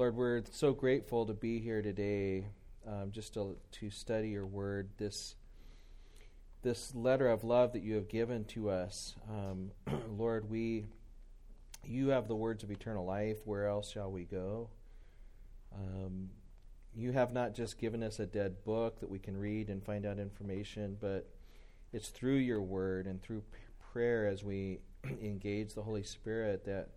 Lord, we're so grateful to be here today um, just to, to study your word, this, this letter of love that you have given to us. Um, Lord, we, you have the words of eternal life. Where else shall we go? Um, you have not just given us a dead book that we can read and find out information, but it's through your word and through p- prayer as we engage the Holy Spirit that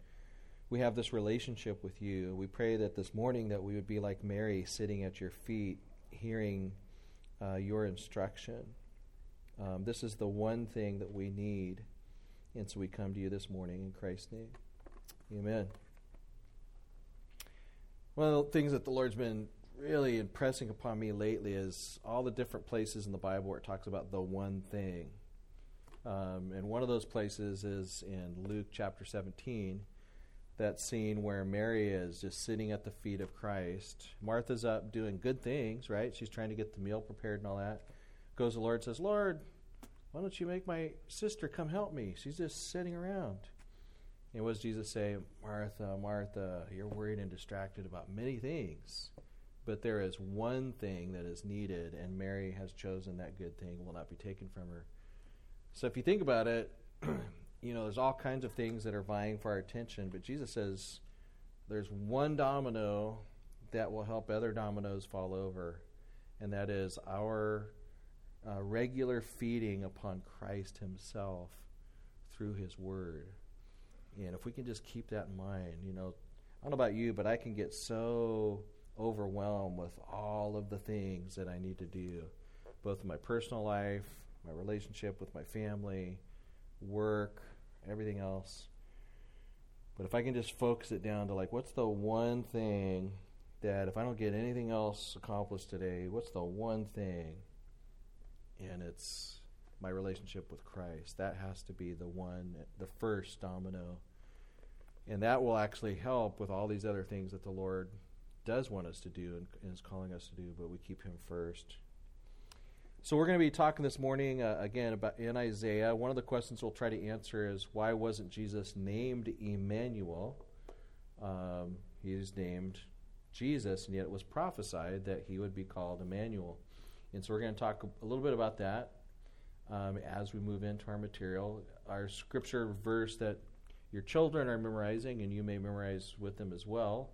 we have this relationship with you. We pray that this morning that we would be like Mary sitting at your feet, hearing uh, your instruction. Um, this is the one thing that we need. And so we come to you this morning in Christ's name. Amen. One of the things that the Lord's been really impressing upon me lately is all the different places in the Bible where it talks about the one thing. Um, and one of those places is in Luke chapter 17 that scene where Mary is just sitting at the feet of Christ. Martha's up doing good things, right? She's trying to get the meal prepared and all that. Goes the Lord says, Lord, why don't you make my sister come help me? She's just sitting around. And what does Jesus say? Martha, Martha, you're worried and distracted about many things. But there is one thing that is needed, and Mary has chosen that good thing will not be taken from her. So if you think about it, you know, there's all kinds of things that are vying for our attention, but Jesus says there's one domino that will help other dominoes fall over, and that is our uh, regular feeding upon Christ Himself through His Word. And if we can just keep that in mind, you know, I don't know about you, but I can get so overwhelmed with all of the things that I need to do, both in my personal life, my relationship with my family, work, everything else. But if I can just focus it down to like, what's the one thing that if I don't get anything else accomplished today, what's the one thing? And it's my relationship with Christ. That has to be the one, the first domino. And that will actually help with all these other things that the Lord does want us to do and is calling us to do, but we keep Him first. So we're going to be talking this morning uh, again about in Isaiah. One of the questions we'll try to answer is why wasn't Jesus named Emmanuel? Um, he is named Jesus, and yet it was prophesied that he would be called Emmanuel. And so we're going to talk a little bit about that um, as we move into our material. Our scripture verse that your children are memorizing, and you may memorize with them as well,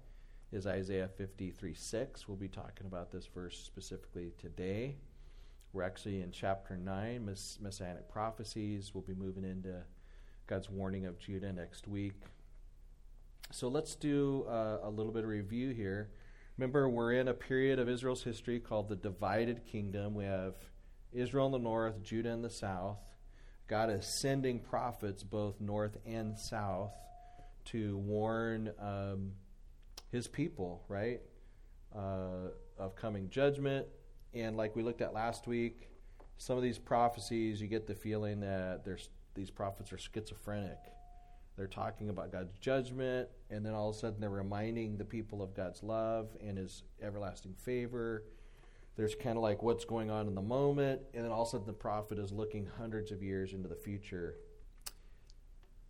is Isaiah 53 6. We'll be talking about this verse specifically today. We're actually in chapter 9, mess- Messianic prophecies. We'll be moving into God's warning of Judah next week. So let's do uh, a little bit of review here. Remember, we're in a period of Israel's history called the divided kingdom. We have Israel in the north, Judah in the south. God is sending prophets both north and south to warn um, his people, right, uh, of coming judgment and like we looked at last week, some of these prophecies, you get the feeling that there's these prophets are schizophrenic. They're talking about God's judgment, and then all of a sudden they're reminding the people of God's love and His everlasting favor. There's kind of like what's going on in the moment, and then all of a sudden the prophet is looking hundreds of years into the future.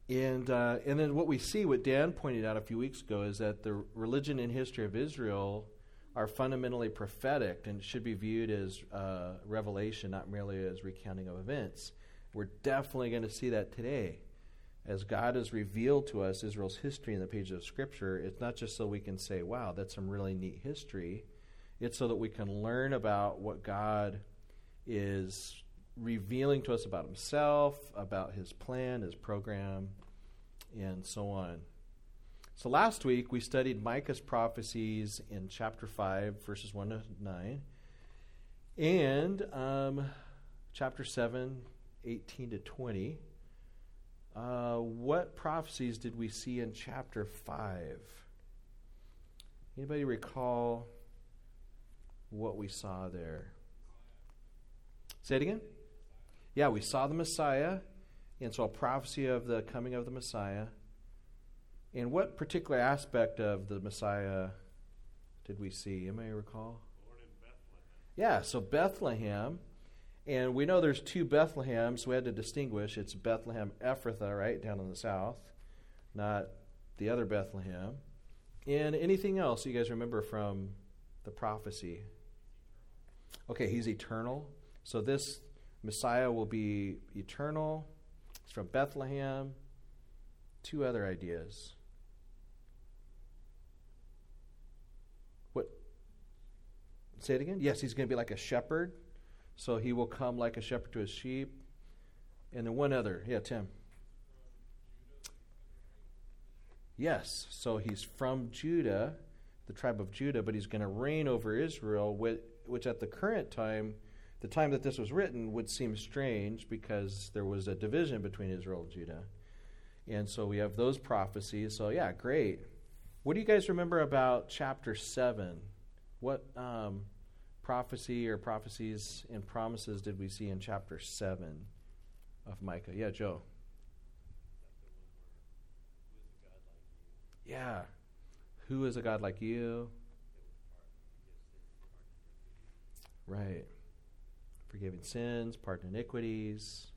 And uh, and then what we see, what Dan pointed out a few weeks ago, is that the religion and history of Israel are fundamentally prophetic and should be viewed as uh, revelation, not merely as recounting of events. We're definitely going to see that today. As God has revealed to us Israel's history in the pages of Scripture, it's not just so we can say, wow, that's some really neat history. It's so that we can learn about what God is revealing to us about Himself, about His plan, His program, and so on. So last week we studied Micah's prophecies in chapter 5, verses 1 to 9, and um, chapter 7, 18 to 20. Uh, what prophecies did we see in chapter 5? Anybody recall what we saw there? Say it again? Yeah, we saw the Messiah, and so a prophecy of the coming of the Messiah. And what particular aspect of the Messiah did we see? You may recall? Yeah, so Bethlehem. And we know there's two Bethlehems. We had to distinguish. It's Bethlehem Ephrathah, right, down in the south, not the other Bethlehem. And anything else you guys remember from the prophecy? Okay, he's eternal. So this Messiah will be eternal. It's from Bethlehem. Two other ideas. What? Say it again? Yes, he's going to be like a shepherd. So he will come like a shepherd to his sheep. And then one other. Yeah, Tim. Yes, so he's from Judah, the tribe of Judah, but he's going to reign over Israel, which at the current time, the time that this was written, would seem strange because there was a division between Israel and Judah. And so we have those prophecies. So, yeah, great. What do you guys remember about chapter 7? What um, prophecy or prophecies and promises did we see in chapter 7 of Micah? Yeah, Joe. Yeah. Who is a God like you? Right. Forgiving sins, pardon iniquities.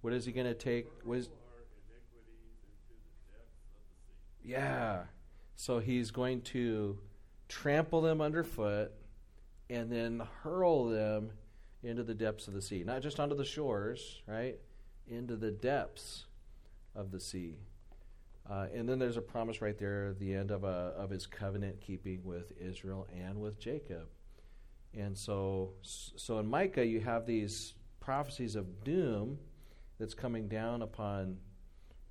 What is he going to take? What is, yeah. So he's going to trample them underfoot and then hurl them into the depths of the sea. Not just onto the shores, right? Into the depths of the sea. Uh, and then there's a promise right there the end of, a, of his covenant keeping with Israel and with Jacob. And so, so in Micah, you have these prophecies of doom that's coming down upon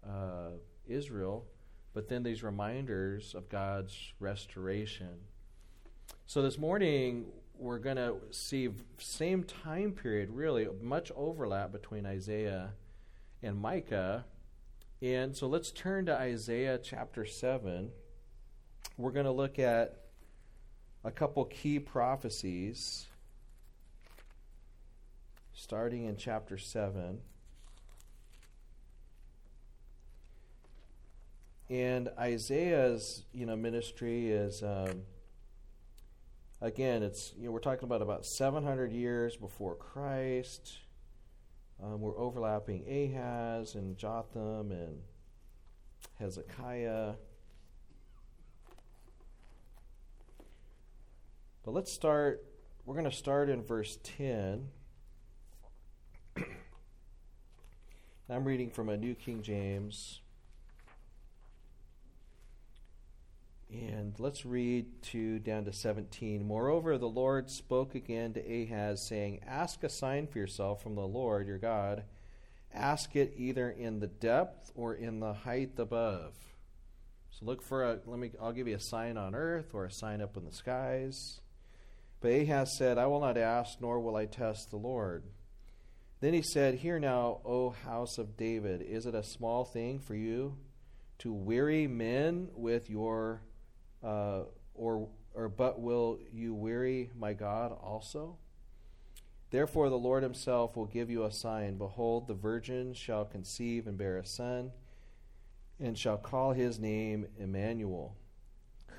uh, Israel, but then these reminders of God's restoration. So this morning, we're going to see same time period, really much overlap between Isaiah and Micah and so let's turn to Isaiah chapter 7. We're going to look at a couple key prophecies starting in chapter 7. And Isaiah's, you know, ministry is um, again, it's you know we're talking about about 700 years before Christ. Um, we're overlapping Ahaz and Jotham and Hezekiah. But let's start, we're going to start in verse 10. I'm reading from a New King James. And let's read to down to 17. Moreover, the Lord spoke again to Ahaz, saying, Ask a sign for yourself from the Lord your God. Ask it either in the depth or in the height above. So look for a let me I'll give you a sign on earth or a sign up in the skies. But Ahaz said, I will not ask, nor will I test the Lord. Then he said, Hear now, O house of David, is it a small thing for you to weary men with your uh, or, or but will you weary my God also? Therefore, the Lord himself will give you a sign. Behold, the virgin shall conceive and bear a son, and shall call his name Emmanuel.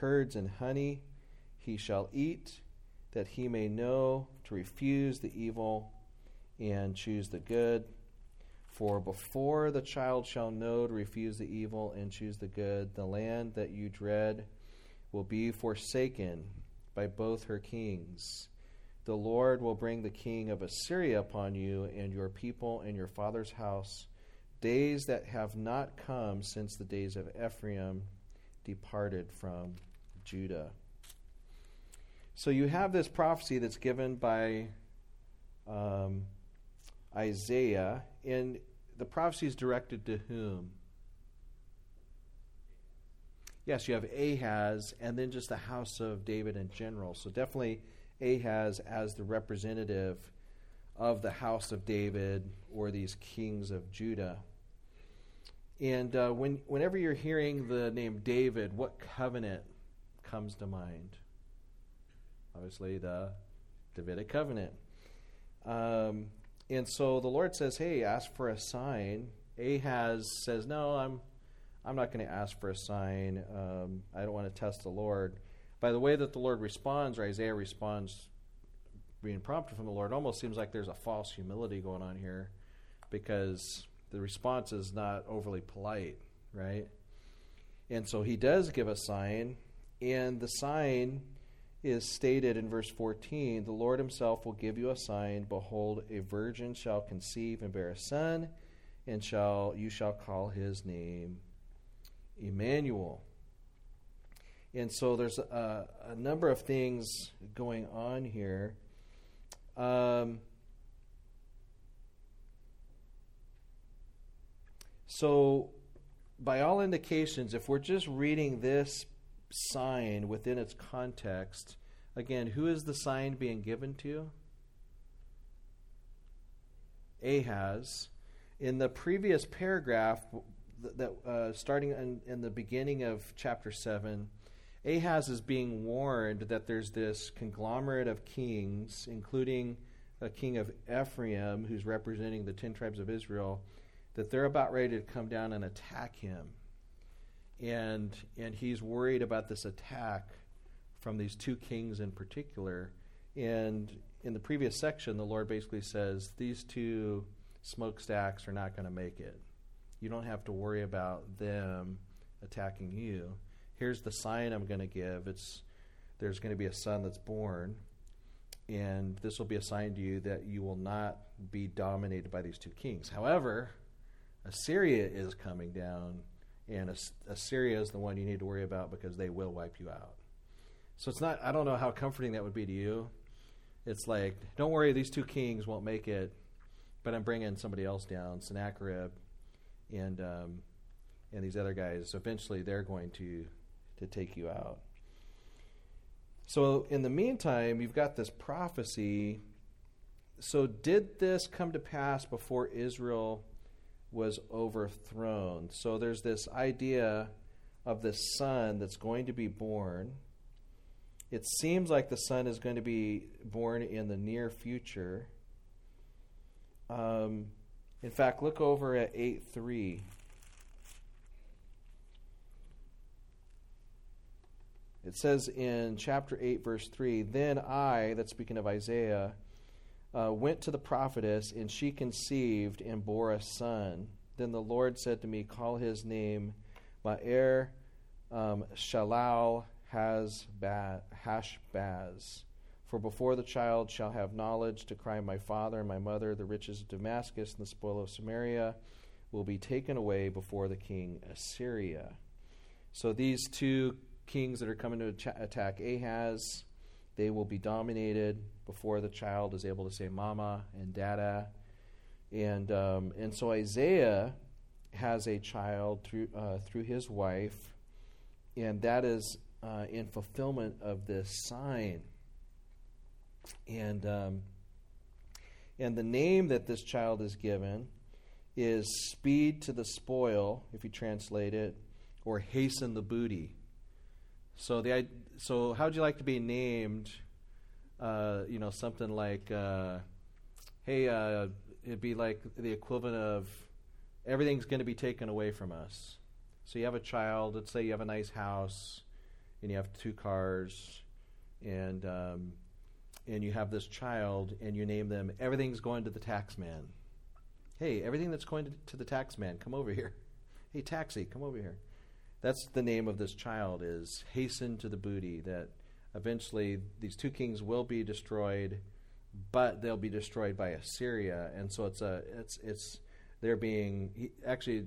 Curds and honey he shall eat, that he may know to refuse the evil and choose the good. For before the child shall know to refuse the evil and choose the good, the land that you dread will be forsaken by both her kings. The Lord will bring the king of Assyria upon you and your people and your father's house, days that have not come since the days of Ephraim departed from Judah. So you have this prophecy that's given by um, Isaiah, and the prophecy is directed to whom? Yes, you have Ahaz and then just the house of David in general. So definitely Ahaz as the representative of the house of David or these kings of Judah. And uh, when, whenever you're hearing the name David, what covenant comes to mind? Obviously, the Davidic covenant. Um, and so the Lord says, Hey, ask for a sign. Ahaz says, No, I'm I'm not going to ask for a sign. Um, I don't want to test the Lord. By the way that the Lord responds, or Isaiah responds, being prompted from the Lord, almost seems like there's a false humility going on here because the response is not overly polite, right? And so he does give a sign, and the sign is stated in verse 14 The Lord himself will give you a sign. Behold, a virgin shall conceive and bear a son, and shall you shall call his name Emmanuel. And so there's a, a number of things going on here. Um, so, by all indications, if we're just reading this sign within its context, again, who is the sign being given to? Ahaz. In the previous paragraph, that uh, starting in, in the beginning of chapter 7, Ahaz is being warned that there's this conglomerate of kings, including a king of Ephraim, who's representing the ten tribes of Israel, that they're about ready to come down and attack him. And, and he's worried about this attack from these two kings in particular. And in the previous section, the Lord basically says, These two smokestacks are not going to make it. You don't have to worry about them attacking you here's the sign I'm going to give. It's there's going to be a son that's born, and this will be a sign to you that you will not be dominated by these two kings. However, Assyria is coming down, and Assyria is the one you need to worry about because they will wipe you out. So it's not. I don't know how comforting that would be to you. It's like, don't worry, these two kings won't make it, but I'm bringing somebody else down, Sennacherib, and um, and these other guys. Eventually, they're going to to take you out. So, in the meantime, you've got this prophecy. So, did this come to pass before Israel was overthrown? So, there's this idea of this son that's going to be born. It seems like the son is going to be born in the near future. Um, in fact, look over at 8 3. It says in chapter 8, verse 3 Then I, that's speaking of Isaiah, uh, went to the prophetess, and she conceived and bore a son. Then the Lord said to me, Call his name Maher um, Shalal Hashbaz. For before the child shall have knowledge to cry, My father and my mother, the riches of Damascus and the spoil of Samaria will be taken away before the king Assyria. So these two kings that are coming to attack Ahaz, they will be dominated before the child is able to say mama and dada. And, um, and so Isaiah has a child through, uh, through his wife, and that is uh, in fulfillment of this sign. And, um, and the name that this child is given is Speed to the Spoil, if you translate it, or Hasten the Booty. So the so how'd you like to be named? Uh, you know, something like, uh, hey, uh, it'd be like the equivalent of everything's going to be taken away from us. So you have a child. Let's say you have a nice house, and you have two cars, and um, and you have this child, and you name them. Everything's going to the tax man. Hey, everything that's going to, the tax man, come over here. Hey, taxi, come over here. That's the name of this child is hasten to the booty that eventually these two kings will be destroyed but they'll be destroyed by Assyria and so it's a it's it's they're being actually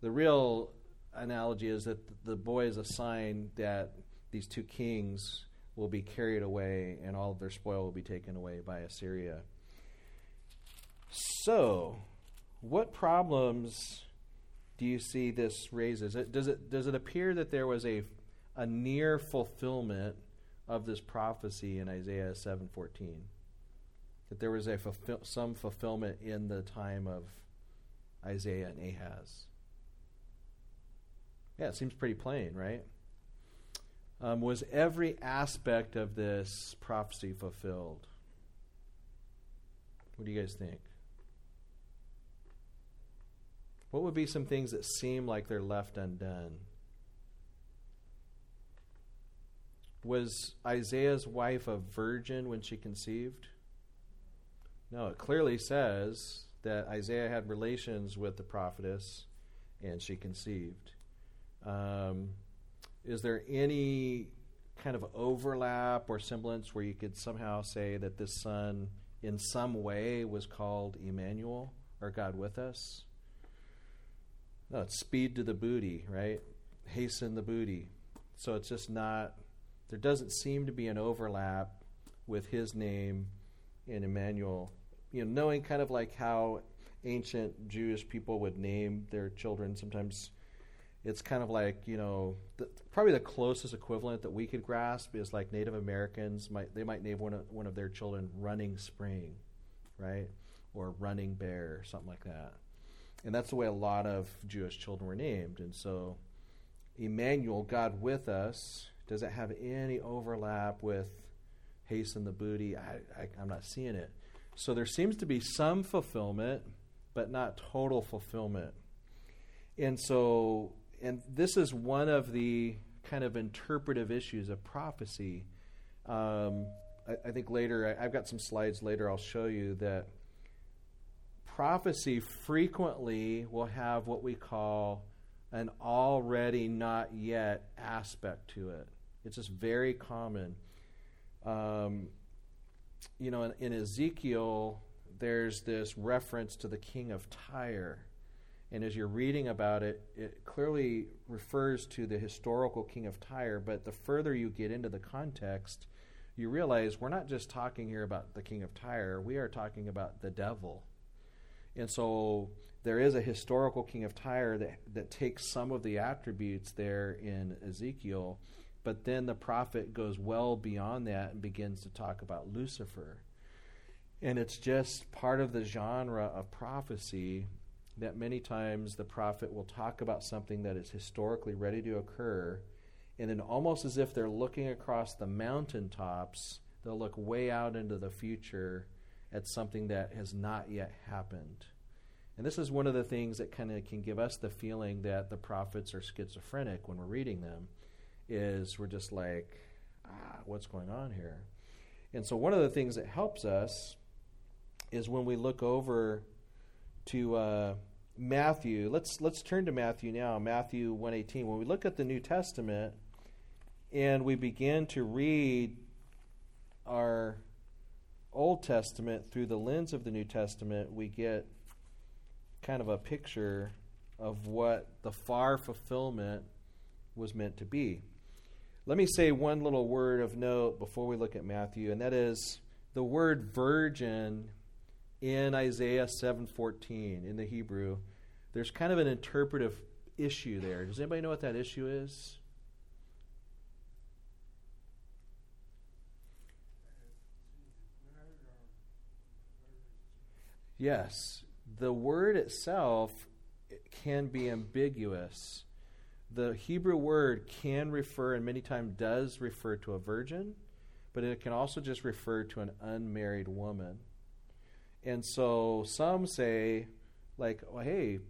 the real analogy is that the boy is a sign that these two kings will be carried away and all of their spoil will be taken away by Assyria. So, what problems do you see this raises? It, does it does it appear that there was a a near fulfillment of this prophecy in Isaiah seven fourteen? That there was a fulfill, some fulfillment in the time of Isaiah and Ahaz. Yeah, it seems pretty plain, right? Um, was every aspect of this prophecy fulfilled? What do you guys think? What would be some things that seem like they're left undone? Was Isaiah's wife a virgin when she conceived? No, it clearly says that Isaiah had relations with the prophetess and she conceived. Um, is there any kind of overlap or semblance where you could somehow say that this son, in some way, was called Emmanuel or God with us? No, it's speed to the booty, right? Hasten the booty. So it's just not, there doesn't seem to be an overlap with his name in Emmanuel. You know, knowing kind of like how ancient Jewish people would name their children, sometimes it's kind of like, you know, the, probably the closest equivalent that we could grasp is like Native Americans might they might name one of, one of their children Running Spring, right? Or Running Bear, something like that. And that's the way a lot of Jewish children were named. And so Emmanuel, God with us, does it have any overlap with hasten the booty? I, I, I'm not seeing it. So there seems to be some fulfillment, but not total fulfillment. And so, and this is one of the kind of interpretive issues of prophecy. Um, I, I, think later, I, I've got some slides later I'll show you that prophecy frequently will have what we call an already not yet aspect to it. It's just very common. Um, you know, in, in, Ezekiel, there's this reference to the king of Tyre. And as you're reading about it, it clearly refers to the historical king of Tyre. But the further you get into the context, you realize we're not just talking here about the king of Tyre, we are talking about the devil. And so there is a historical king of Tyre that, that takes some of the attributes there in Ezekiel, but then the prophet goes well beyond that and begins to talk about Lucifer. And it's just part of the genre of prophecy that many times the prophet will talk about something that is historically ready to occur, and then almost as if they're looking across the mountaintops, they'll look way out into the future at something that has not yet happened. And this is one of the things that kind of can give us the feeling that the prophets are schizophrenic when we're reading them, is we're just like, ah, what's going on here? And so one of the things that helps us is when we look over to uh, Matthew. Let's let's turn to Matthew now. Matthew one eighteen. When we look at the New Testament and we begin to read our Old Testament through the lens of the New Testament, we get kind of a picture of what the far fulfillment was meant to be. Let me say one little word of note before we look at Matthew, and that is the word virgin in Isaiah 7:14 in the Hebrew. There's kind of an interpretive issue there. Does anybody know what that issue is? Yes, the word itself can be ambiguous. The Hebrew word can refer, and many times does refer to a virgin, but it can also just refer to an unmarried woman. And so some say, like, well, hey,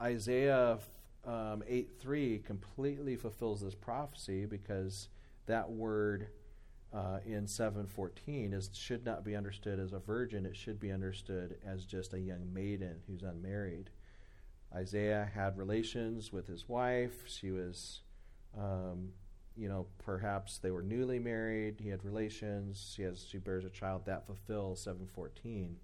Isaiah um, 8 3 completely fulfills this prophecy because that word uh, in 714 is should not be understood as a virgin. It should be understood as just a young maiden who's unmarried. Isaiah had relations with his wife. She was um, you know perhaps they were newly married. He had relations. She has she bears a child. That fulfills 714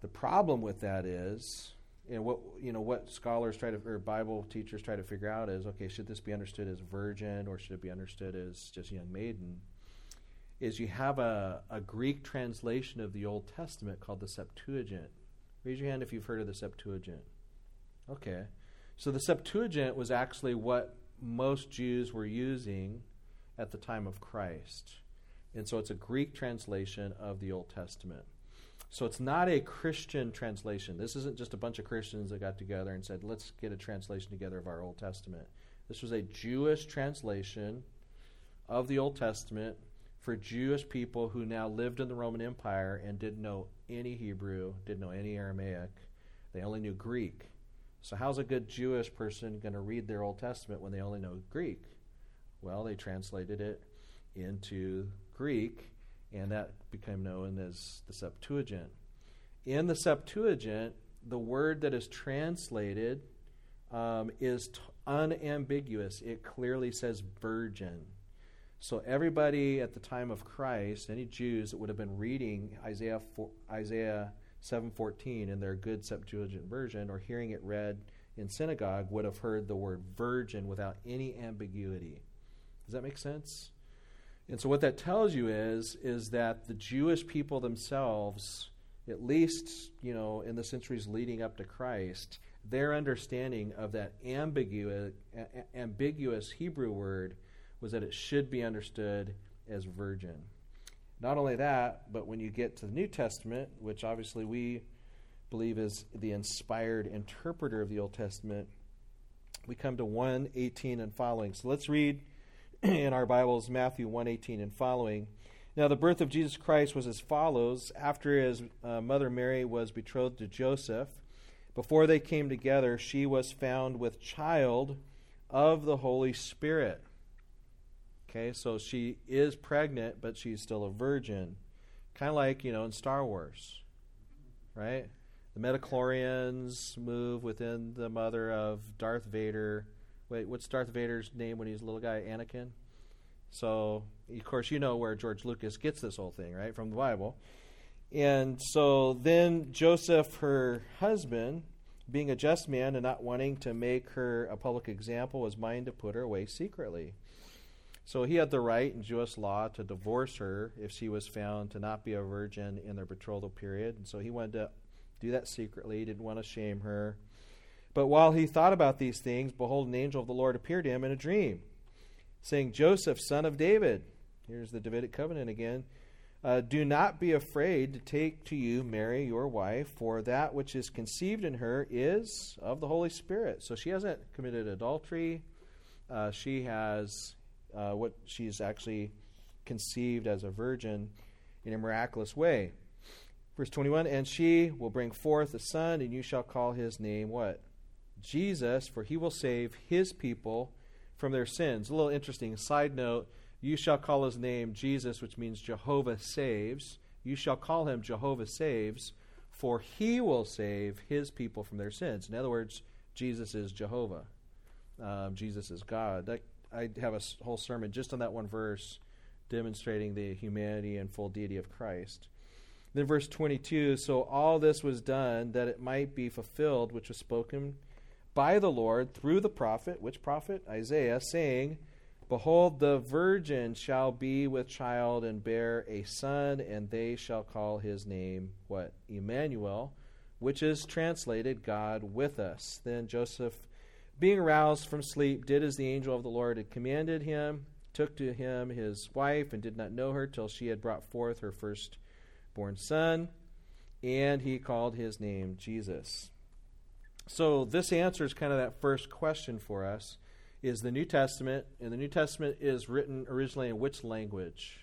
the problem with that is and what you know what scholars try to or bible teachers try to figure out is okay should this be understood as virgin or should it be understood as just young maiden? Is you have a, a greek translation of the old testament called the septuagint. Raise your hand if you've heard of the septuagint. Okay. So the septuagint was actually what most jews were using at the time of christ. And so it's a greek translation of the old testament so it's not a Christian translation. This isn't just a bunch of Christians that got together and said, let's get a translation together of our Old Testament. This was a Jewish translation of the Old Testament for Jewish people who now lived in the Roman Empire and didn't know any Hebrew, didn't know any Aramaic. They only knew Greek. So, how's a good Jewish person going to read their Old Testament when they only know Greek? Well, they translated it into Greek and that became known as the Septuagint. In the Septuagint, the word that is translated um, is t- unambiguous. It clearly says virgin. So everybody at the time of Christ, any Jews that would have been reading Isaiah 4, Isaiah 7:14 in their good Septuagint version or hearing it read in synagogue would have heard the word virgin without any ambiguity. Does that make sense? And so what that tells you is is that the Jewish people themselves, at least, you know, in the centuries leading up to Christ, their understanding of that ambiguous ambiguous Hebrew word was that it should be understood as virgin. Not only that, but when you get to the New Testament, which obviously we believe is the inspired interpreter of the Old Testament, we come to 118 and following. So let's read in our Bibles Matthew 118 and following. Now, the birth of Jesus Christ was as follows. After his uh, mother Mary was betrothed to Joseph, before they came together, she was found with child of the Holy Spirit. Okay, so she is pregnant, but she's still a virgin. Kind of like, you know, in Star Wars, right? The midichlorians move within the mother of Darth Vader. Wait, what's Darth Vader's name when he's a little guy? Anakin? So, of course, you know where George Lucas gets this whole thing, right? From the Bible. And so then Joseph, her husband, being a just man and not wanting to make her a public example, was minded to put her away secretly. So he had the right in Jewish law to divorce her if she was found to not be a virgin in their betrothal period. And so he wanted to do that secretly, didn't want to shame her. But while he thought about these things, behold, an angel of the Lord appeared to him in a dream, saying, Joseph, son of David, here's the Davidic covenant again, uh, do not be afraid to take to you Mary, your wife, for that which is conceived in her is of the Holy Spirit. So she hasn't committed adultery. Uh, she has uh, what she's actually conceived as a virgin in a miraculous way. Verse 21 And she will bring forth a son, and you shall call his name what? Jesus, for he will save his people from their sins. A little interesting side note you shall call his name Jesus, which means Jehovah saves. You shall call him Jehovah saves, for he will save his people from their sins. In other words, Jesus is Jehovah. Um, Jesus is God. That I have a whole sermon just on that one verse, demonstrating the humanity and full deity of Christ. Then verse 22 So all this was done that it might be fulfilled, which was spoken by the Lord through the prophet, which prophet? Isaiah, saying, Behold, the virgin shall be with child and bear a son, and they shall call his name, what? Emmanuel, which is translated God with us. Then Joseph being aroused from sleep, did as the angel of the Lord had commanded him, took to him his wife, and did not know her till she had brought forth her firstborn son, and he called his name Jesus. So this answers kind of that first question for us is the New Testament, and the New Testament is written originally in which language?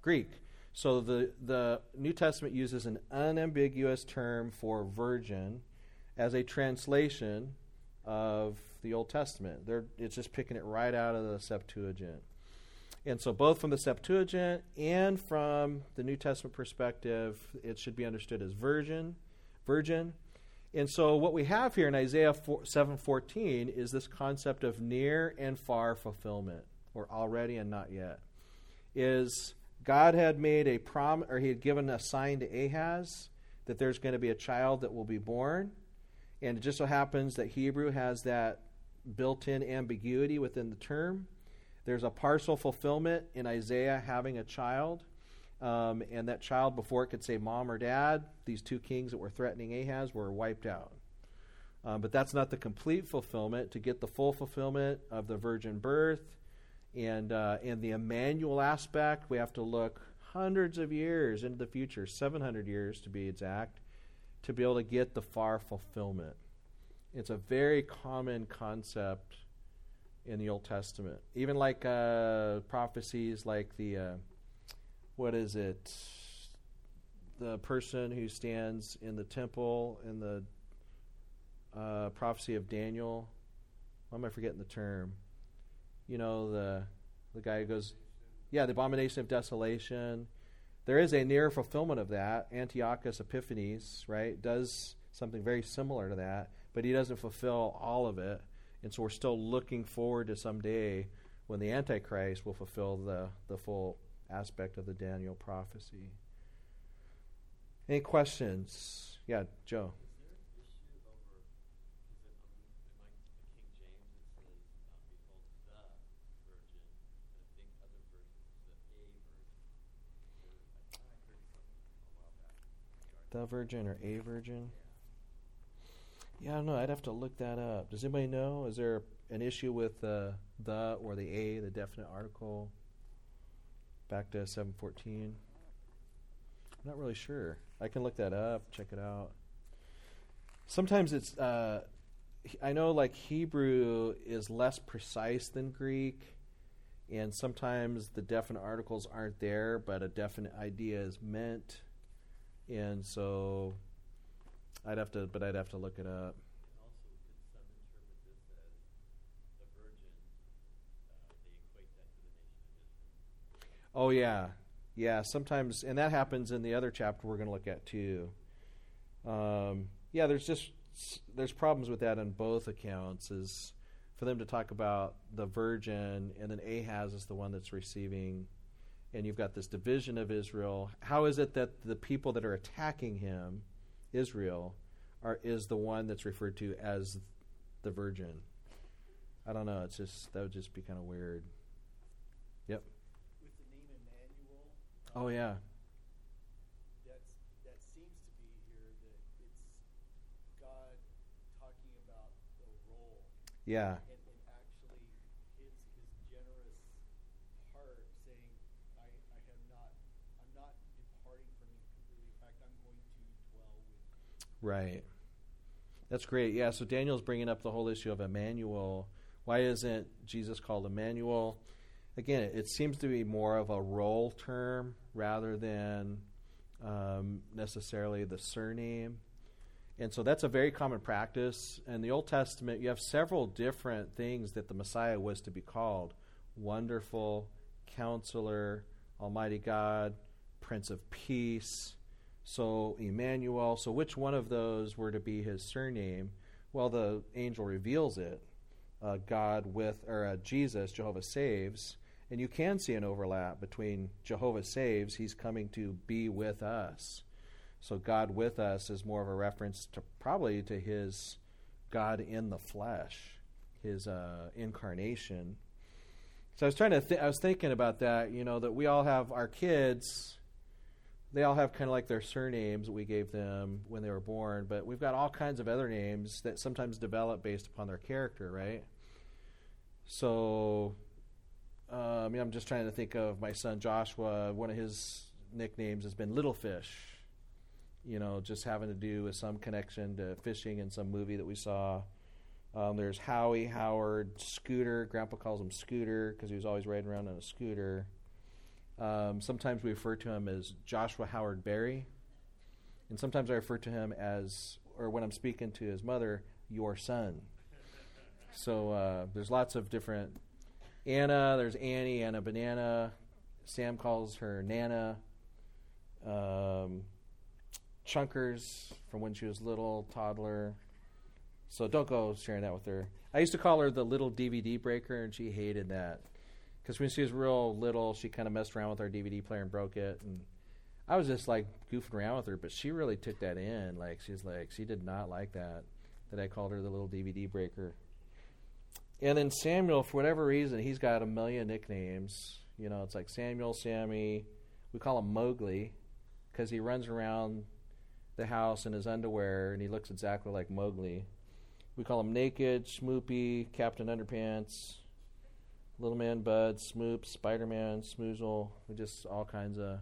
Greek. So the, the New Testament uses an unambiguous term for virgin as a translation of the Old Testament. They're, it's just picking it right out of the Septuagint. And so, both from the Septuagint and from the New Testament perspective, it should be understood as virgin, virgin. And so, what we have here in Isaiah 7:14 is this concept of near and far fulfillment, or already and not yet. Is God had made a prom, or He had given a sign to Ahaz that there's going to be a child that will be born, and it just so happens that Hebrew has that built in ambiguity within the term. There's a partial fulfillment in Isaiah having a child. Um, and that child, before it could say mom or dad, these two kings that were threatening Ahaz were wiped out. Um, but that's not the complete fulfillment. To get the full fulfillment of the virgin birth and, uh, and the Emmanuel aspect, we have to look hundreds of years into the future, 700 years to be exact, to be able to get the far fulfillment. It's a very common concept in the Old Testament. Even like uh, prophecies like the, uh, what is it? The person who stands in the temple in the uh, prophecy of Daniel. Why am I forgetting the term? You know, the, the guy who goes, yeah, the abomination of desolation. There is a near fulfillment of that. Antiochus Epiphanes, right, does something very similar to that, but he doesn't fulfill all of it. And so we're still looking forward to someday when the Antichrist will fulfill the, the full aspect of the Daniel prophecy. Any questions? Yeah, Joe. The virgin or a virgin? Yeah, I don't know. I'd have to look that up. Does anybody know? Is there an issue with uh, the or the a, the definite article? Back to 714. I'm not really sure. I can look that up, check it out. Sometimes it's, uh, I know like Hebrew is less precise than Greek, and sometimes the definite articles aren't there, but a definite idea is meant. And so I'd have to, but I'd have to look it up. Oh yeah, yeah. Sometimes, and that happens in the other chapter we're going to look at too. Um, yeah, there's just there's problems with that in both accounts. Is for them to talk about the virgin, and then Ahaz is the one that's receiving and you've got this division of Israel. How is it that the people that are attacking him, Israel, are is the one that's referred to as the virgin? I don't know. It's just that would just be kind of weird. Yep. With the name Emmanuel. Oh yeah. That's that seems to be here that it's God talking about the role. Yeah. And, and actually, his his generous heart saying, I, "I have not, I'm not departing from you completely. In fact, I'm going to dwell with you." Right. That's great. Yeah, so Daniel's bringing up the whole issue of Emmanuel. Why isn't Jesus called Emmanuel? Again, it seems to be more of a role term rather than um, necessarily the surname. And so that's a very common practice. In the Old Testament, you have several different things that the Messiah was to be called Wonderful, Counselor, Almighty God, Prince of Peace. So Emmanuel. So which one of those were to be his surname? Well, the angel reveals it. Uh, God with or uh, Jesus, Jehovah saves, and you can see an overlap between Jehovah saves. He's coming to be with us. So God with us is more of a reference to probably to his God in the flesh, his uh, incarnation. So I was trying to. Th- I was thinking about that. You know that we all have our kids they all have kind of like their surnames that we gave them when they were born, but we've got all kinds of other names that sometimes develop based upon their character, right? So, um, I'm just trying to think of my son Joshua. One of his nicknames has been Little Fish, you know, just having to do with some connection to fishing in some movie that we saw. Um, there's Howie, Howard, Scooter. Grandpa calls him Scooter because he was always riding around on a scooter. Um, sometimes we refer to him as Joshua Howard Berry. And sometimes I refer to him as, or when I'm speaking to his mother, your son. So uh, there's lots of different. Anna, there's Annie, Anna Banana. Sam calls her Nana. Um, Chunkers from when she was little, toddler. So don't go sharing that with her. I used to call her the little DVD breaker, and she hated that because when she was real little, she kind of messed around with our DVD player and broke it, and I was just like goofing around with her, but she really took that in. Like she's like she did not like that that I called her the little DVD breaker. And then Samuel, for whatever reason, he's got a million nicknames. You know, it's like Samuel, Sammy. We call him Mowgli because he runs around the house in his underwear and he looks exactly like Mowgli. We call him Naked, Smoopy, Captain Underpants, Little Man Bud, Smoop, Spider Man, Smoozle, just all kinds of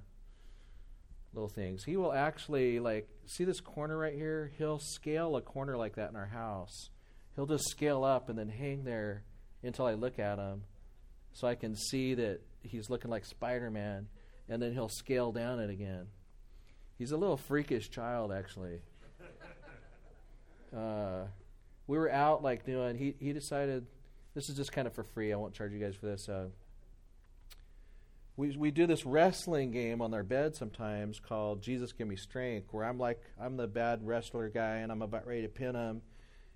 little things. He will actually like see this corner right here. He'll scale a corner like that in our house. He'll just scale up and then hang there until I look at him, so I can see that he's looking like Spider Man, and then he'll scale down it again. He's a little freakish child, actually. Uh, we were out like doing. He he decided this is just kind of for free. I won't charge you guys for this. Uh, we we do this wrestling game on our bed sometimes called Jesus Give Me Strength, where I'm like I'm the bad wrestler guy and I'm about ready to pin him,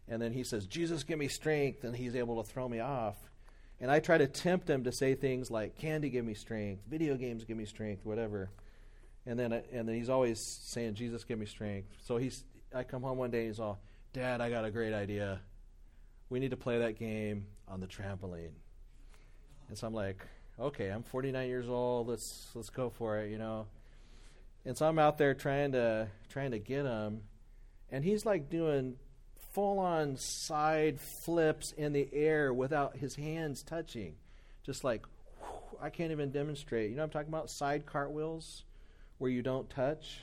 And then he says, Jesus, give me strength. And he's able to throw me off. And I try to tempt him to say things like, candy, give me strength. Video games, give me strength, whatever. And then, and then he's always saying, Jesus, give me strength. So he's, I come home one day and he's all, Dad, I got a great idea. We need to play that game on the trampoline. And so I'm like, okay, I'm 49 years old. Let's let's go for it, you know. And so I'm out there trying to trying to get him, and he's like doing full on side flips in the air without his hands touching, just like whew, I can't even demonstrate. You know, I'm talking about side cartwheels where you don't touch.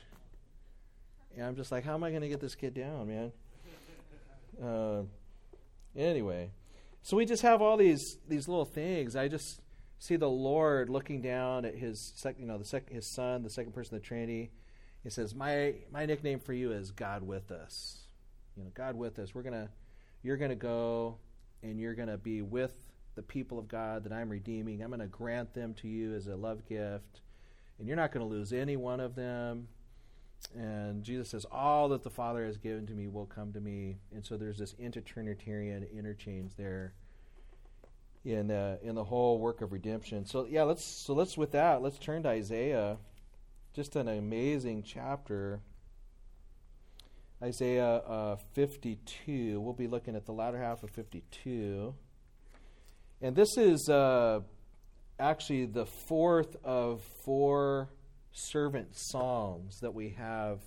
And I'm just like, how am I going to get this kid down, man? Uh, anyway, so we just have all these these little things. I just see the Lord looking down at his sec, you know the sec, his son, the second person of the Trinity. He says, "My my nickname for you is God with us." You know, God with us. We're gonna, you're gonna go, and you're gonna be with the people of God that I'm redeeming. I'm gonna grant them to you as a love gift, and you're not gonna lose any one of them. And Jesus says, All that the Father has given to me will come to me. And so there's this intertrinitarian interchange there in uh, in the whole work of redemption. So yeah, let's so let's with that, let's turn to Isaiah. Just an amazing chapter. Isaiah uh, 52. We'll be looking at the latter half of 52. And this is uh, actually the fourth of four servant songs that we have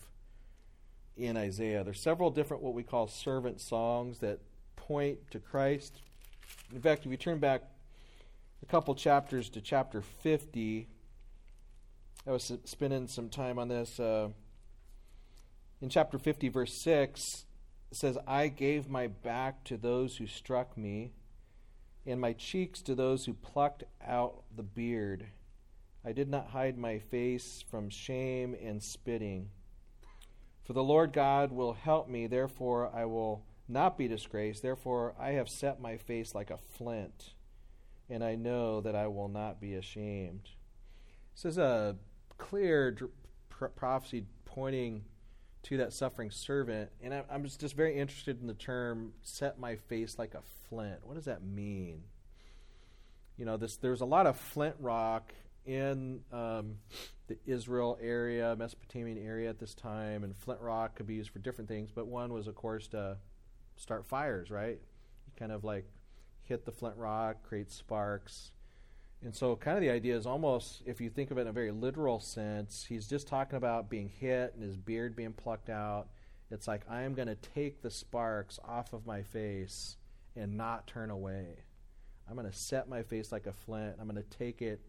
in Isaiah. There's several different what we call servant songs that point to Christ. In fact, if you turn back a couple chapters to chapter 50, I was spending some time on this. Uh, in chapter 50, verse 6, it says, I gave my back to those who struck me, and my cheeks to those who plucked out the beard. I did not hide my face from shame and spitting. For the Lord God will help me, therefore I will not be disgraced. Therefore I have set my face like a flint, and I know that I will not be ashamed. This is a clear prophecy pointing to that suffering servant, and I, am just, just very interested in the term "set my face like a flint." What does that mean? You know, this there's a lot of flint rock in um, the Israel area, Mesopotamian area at this time, and flint rock could be used for different things. But one was, of course, to start fires. Right? You kind of like hit the flint rock, create sparks. And so, kind of the idea is almost, if you think of it in a very literal sense, he's just talking about being hit and his beard being plucked out. It's like, I am going to take the sparks off of my face and not turn away. I'm going to set my face like a flint. I'm going to take it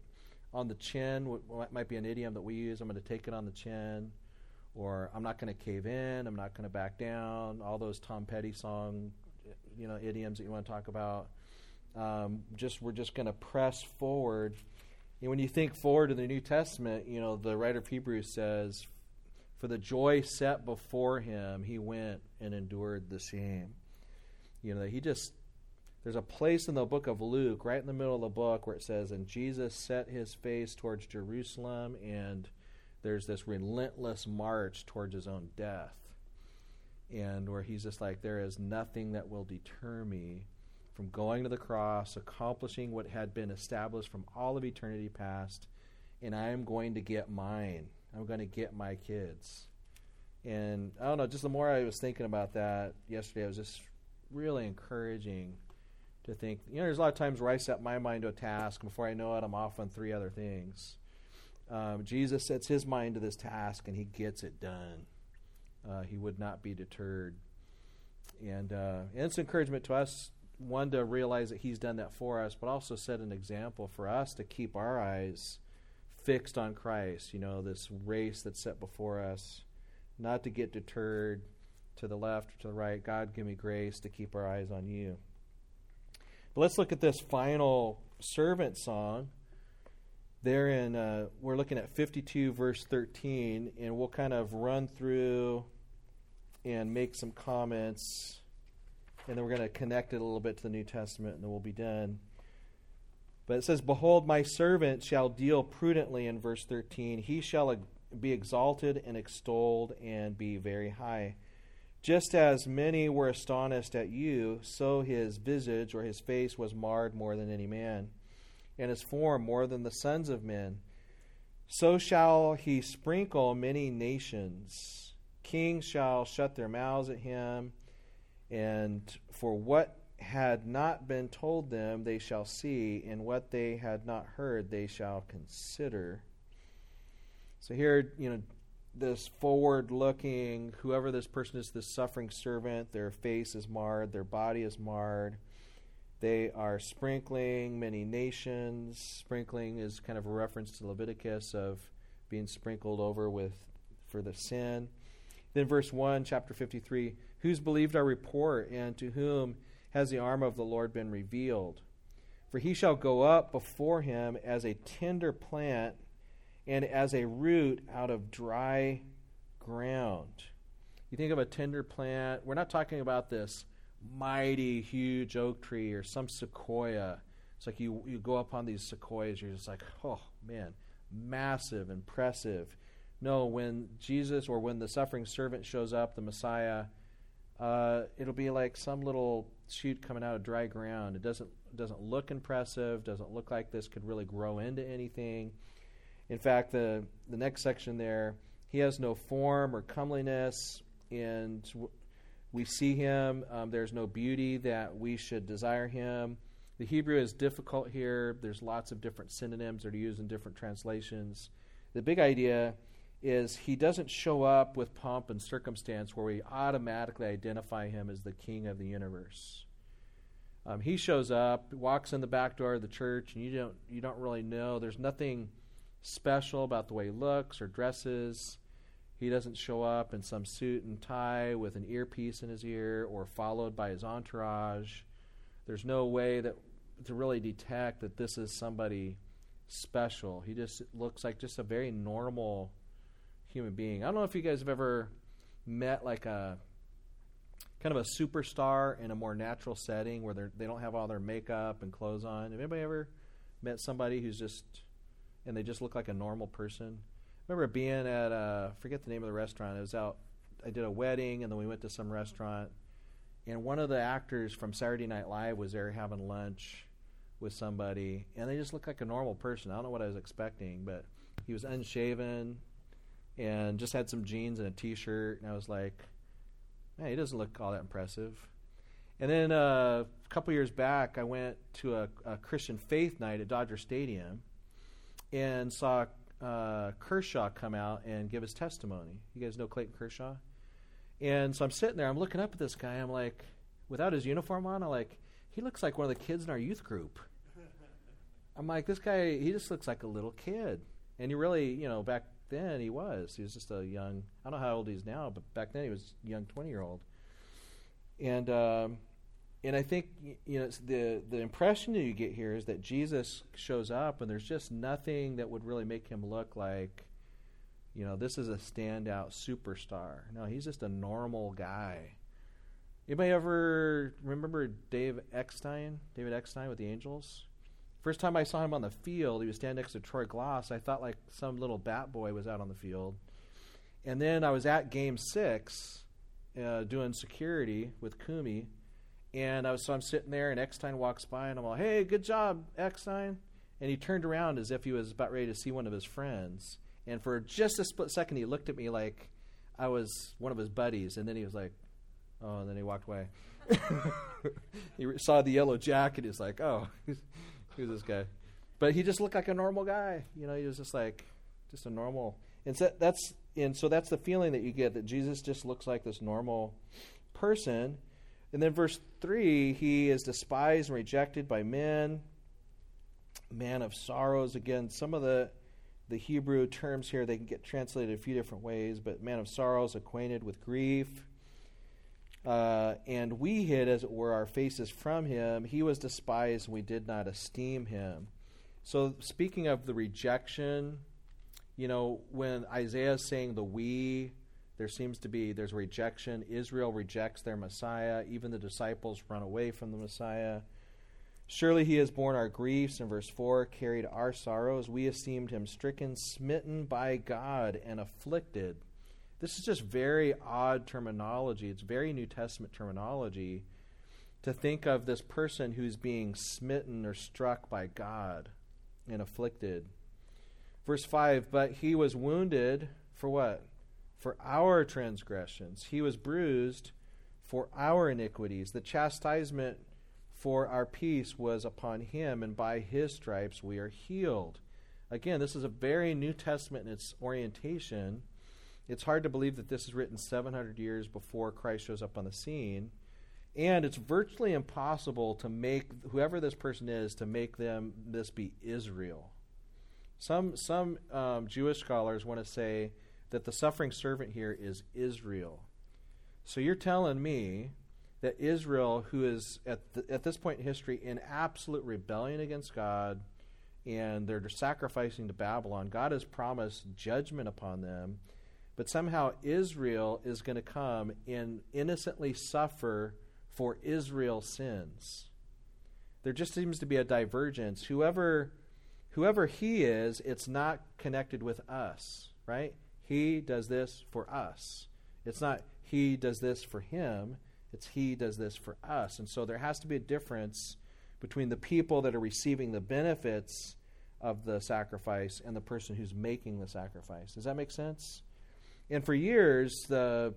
on the chin, what might be an idiom that we use. I'm going to take it on the chin. Or I'm not going to cave in. I'm not going to back down. All those Tom Petty song, you know, idioms that you want to talk about. Um, just we're just going to press forward. And when you think forward to the New Testament, you know the writer of Hebrews says, "For the joy set before him, he went and endured the shame." You know he just there's a place in the book of Luke, right in the middle of the book, where it says, "And Jesus set his face towards Jerusalem," and there's this relentless march towards his own death, and where he's just like, "There is nothing that will deter me." From going to the cross, accomplishing what had been established from all of eternity past, and I am going to get mine. I'm going to get my kids. And I don't know, just the more I was thinking about that yesterday, I was just really encouraging to think, you know, there's a lot of times where I set my mind to a task, and before I know it, I'm off on three other things. Um, Jesus sets his mind to this task, and he gets it done. Uh, he would not be deterred. And, uh, and it's encouragement to us one to realize that he's done that for us, but also set an example for us to keep our eyes fixed on Christ, you know, this race that's set before us, not to get deterred to the left or to the right. God, give me grace to keep our eyes on you. But let's look at this final servant song. There in, uh, we're looking at 52, verse 13, and we'll kind of run through and make some comments and then we're going to connect it a little bit to the New Testament, and then we'll be done. But it says, Behold, my servant shall deal prudently in verse 13. He shall be exalted and extolled and be very high. Just as many were astonished at you, so his visage or his face was marred more than any man, and his form more than the sons of men. So shall he sprinkle many nations. Kings shall shut their mouths at him, and for what had not been told them they shall see, and what they had not heard they shall consider. So here, you know, this forward looking, whoever this person is, this suffering servant, their face is marred, their body is marred. They are sprinkling many nations. Sprinkling is kind of a reference to Leviticus of being sprinkled over with for the sin. Then verse 1, chapter 53, who's believed our report and to whom has the arm of the Lord been revealed? For he shall go up before him as a tender plant and as a root out of dry ground. You think of a tender plant, we're not talking about this mighty, huge oak tree or some sequoia. It's like you, you go up on these sequoias, you're just like, oh man, massive, impressive. No, when Jesus or when the suffering servant shows up, the Messiah, uh, it'll be like some little shoot coming out of dry ground. It doesn't doesn't look impressive. Doesn't look like this could really grow into anything. In fact, the, the next section there, he has no form or comeliness, and we see him. Um, there's no beauty that we should desire him. The Hebrew is difficult here. There's lots of different synonyms that are used in different translations. The big idea is he doesn't show up with pomp and circumstance where we automatically identify him as the king of the universe. Um, he shows up, walks in the back door of the church, and you don't you don't really know. There's nothing special about the way he looks or dresses. He doesn't show up in some suit and tie with an earpiece in his ear or followed by his entourage. There's no way that to really detect that this is somebody special. He just looks like just a very normal human being. I don't know if you guys have ever met like a kind of a superstar in a more natural setting where they they don't have all their makeup and clothes on. Have anybody ever met somebody who's just and they just look like a normal person. I remember being at uh, forget the name of the restaurant. It was out. I did a wedding, and then we went to some restaurant, and one of the actors from Saturday Night Live was there having lunch with somebody, and they just looked like a normal person. I don't know what I was expecting, but he was unshaven and just had some jeans and a t-shirt, and I was like, man, he doesn't look all that impressive. And then uh, a couple years back, I went to a, a Christian faith night at Dodger Stadium and saw uh, Kershaw come out and give his testimony. You guys know Clayton Kershaw? And so I'm sitting there, I'm looking up at this guy, I'm like, without his uniform on, I'm like, he looks like one of the kids in our youth group. I'm like, this guy, he just looks like a little kid. And he really, you know, back then he was. He was just a young, I don't know how old he is now, but back then he was a young 20 year old. And um, and I think you know the the impression that you get here is that Jesus shows up, and there's just nothing that would really make him look like, you know, this is a standout superstar. No, he's just a normal guy. Anybody ever remember Dave Eckstein? David Eckstein with the Angels. First time I saw him on the field, he was standing next to Troy Glaus. I thought like some little bat boy was out on the field. And then I was at Game Six, uh, doing security with Kumi and I was, so I'm sitting there, and Eckstein walks by, and I'm like, hey, good job, Eckstein. And he turned around as if he was about ready to see one of his friends. And for just a split second, he looked at me like I was one of his buddies. And then he was like, oh, and then he walked away. he saw the yellow jacket. He's like, oh, who's this guy? But he just looked like a normal guy. You know, he was just like, just a normal. And so that's and so that's the feeling that you get that Jesus just looks like this normal person and then verse 3 he is despised and rejected by men, man of sorrows. Again, some of the, the Hebrew terms here, they can get translated a few different ways, but man of sorrows, acquainted with grief. Uh, and we hid, as it were, our faces from him. He was despised, and we did not esteem him. So, speaking of the rejection, you know, when Isaiah is saying the we, there seems to be there's rejection. Israel rejects their Messiah. Even the disciples run away from the Messiah. Surely he has borne our griefs, in verse 4, carried our sorrows. We esteemed him stricken, smitten by God, and afflicted. This is just very odd terminology. It's very New Testament terminology to think of this person who's being smitten or struck by God and afflicted. Verse 5 But he was wounded for what? For our transgressions. He was bruised for our iniquities. The chastisement for our peace was upon him, and by his stripes we are healed. Again, this is a very New Testament in its orientation. It's hard to believe that this is written 700 years before Christ shows up on the scene. And it's virtually impossible to make whoever this person is to make them this be Israel. Some some um, Jewish scholars want to say that the suffering servant here is Israel. So you're telling me that Israel, who is at the, at this point in history in absolute rebellion against God, and they're sacrificing to Babylon, God has promised judgment upon them, but somehow Israel is going to come and innocently suffer for Israel's sins. There just seems to be a divergence. Whoever whoever he is, it's not connected with us, right? He does this for us. It's not he does this for him, it's he does this for us. And so there has to be a difference between the people that are receiving the benefits of the sacrifice and the person who's making the sacrifice. Does that make sense? And for years, the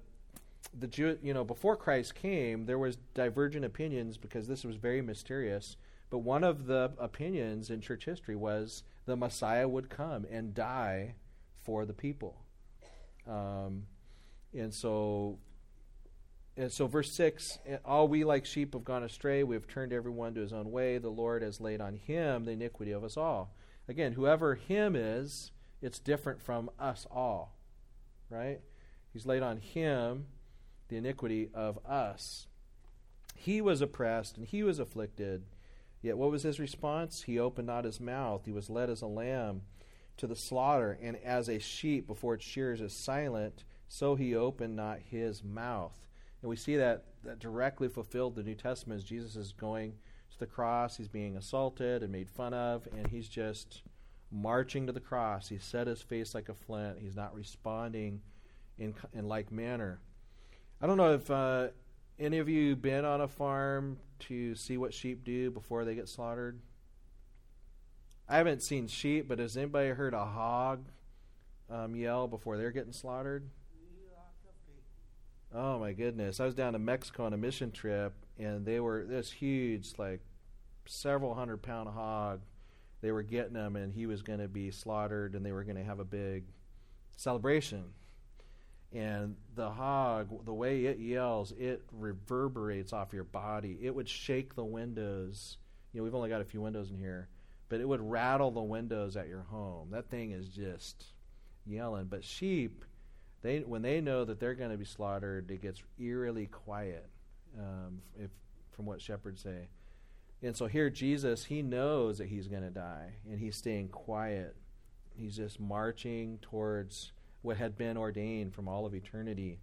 the Jew, you know, before Christ came, there was divergent opinions because this was very mysterious. But one of the opinions in church history was the Messiah would come and die for the people. Um, and so, and so, verse six: All we like sheep have gone astray; we have turned everyone to his own way. The Lord has laid on him the iniquity of us all. Again, whoever him is, it's different from us all, right? He's laid on him the iniquity of us. He was oppressed and he was afflicted. Yet what was his response? He opened not his mouth. He was led as a lamb to the slaughter, and as a sheep before its shears is silent, so he opened not his mouth. And we see that, that directly fulfilled the New Testament as Jesus is going to the cross. He's being assaulted and made fun of, and he's just marching to the cross. He set his face like a flint. He's not responding in, in like manner. I don't know if uh, any of you been on a farm to see what sheep do before they get slaughtered. I haven't seen sheep, but has anybody heard a hog um, yell before they're getting slaughtered? Oh my goodness! I was down to Mexico on a mission trip, and they were this huge, like several hundred pound hog. They were getting him, and he was going to be slaughtered, and they were going to have a big celebration. And the hog the way it yells it reverberates off your body. It would shake the windows. You know we've only got a few windows in here but it would rattle the windows at your home. That thing is just yelling. But sheep they when they know that they're going to be slaughtered it gets eerily quiet um, if from what shepherds say and so here jesus he knows that he's going to die and he's staying quiet he's just marching towards what had been ordained from all of eternity.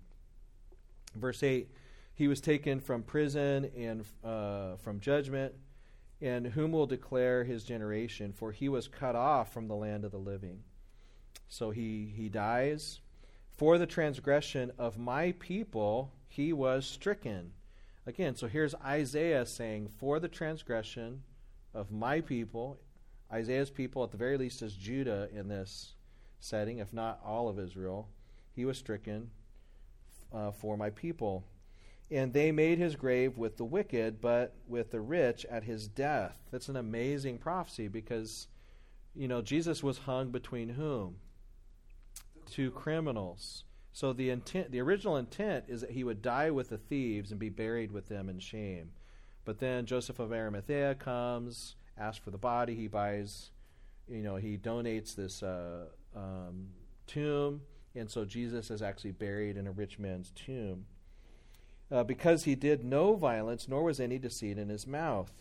Verse 8 He was taken from prison and uh, from judgment, and whom will declare his generation? For he was cut off from the land of the living. So he, he dies. For the transgression of my people, he was stricken. Again, so here's Isaiah saying, For the transgression of my people, Isaiah's people, at the very least, is Judah in this setting, if not all of Israel. He was stricken uh, for my people. And they made his grave with the wicked, but with the rich at his death. That's an amazing prophecy because, you know, Jesus was hung between whom? Two criminals. So the intent, the original intent is that he would die with the thieves and be buried with them in shame. But then Joseph of Arimathea comes, asks for the body. He buys, you know, he donates this uh, um, tomb, and so Jesus is actually buried in a rich man's tomb. Uh, because he did no violence, nor was any deceit in his mouth.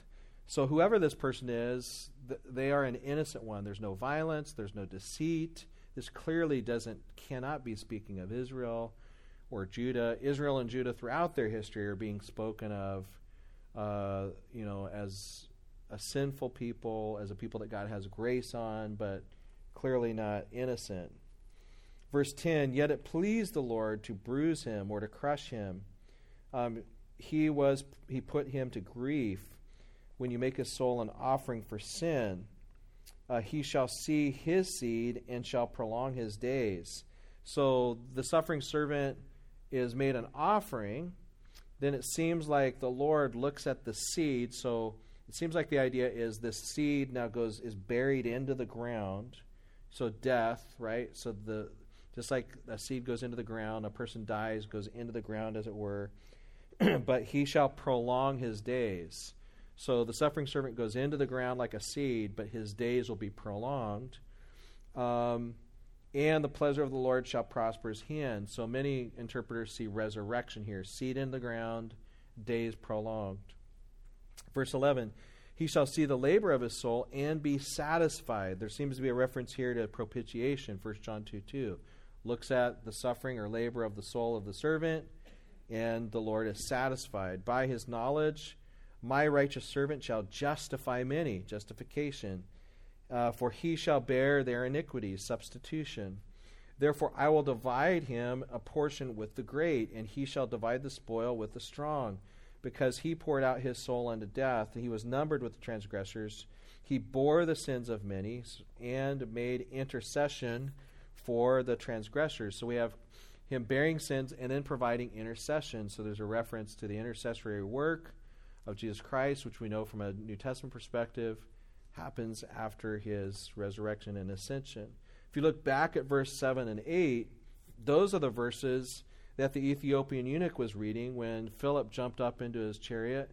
So, whoever this person is, th- they are an innocent one. There's no violence, there's no deceit. This clearly doesn't, cannot be speaking of Israel or Judah. Israel and Judah throughout their history are being spoken of, uh, you know, as a sinful people, as a people that God has grace on, but clearly not innocent. Verse 10 Yet it pleased the Lord to bruise him or to crush him. Um, he was he put him to grief when you make his soul an offering for sin uh, he shall see his seed and shall prolong his days. So the suffering servant is made an offering. Then it seems like the lord looks at the seed. So it seems like the idea is this seed now goes is buried into the ground. So death right? So the just like a seed goes into the ground a person dies goes into the ground as it were. But he shall prolong his days. So the suffering servant goes into the ground like a seed, but his days will be prolonged. Um, and the pleasure of the Lord shall prosper his hand. So many interpreters see resurrection here seed in the ground, days prolonged. Verse 11 He shall see the labor of his soul and be satisfied. There seems to be a reference here to propitiation, 1 John 2 2. Looks at the suffering or labor of the soul of the servant and the Lord is satisfied. By his knowledge, my righteous servant shall justify many, justification, uh, for he shall bear their iniquities, substitution. Therefore, I will divide him a portion with the great, and he shall divide the spoil with the strong, because he poured out his soul unto death, and he was numbered with the transgressors. He bore the sins of many and made intercession for the transgressors. So we have him bearing sins and then providing intercession. So there's a reference to the intercessory work of Jesus Christ, which we know from a New Testament perspective happens after his resurrection and ascension. If you look back at verse 7 and 8, those are the verses that the Ethiopian eunuch was reading when Philip jumped up into his chariot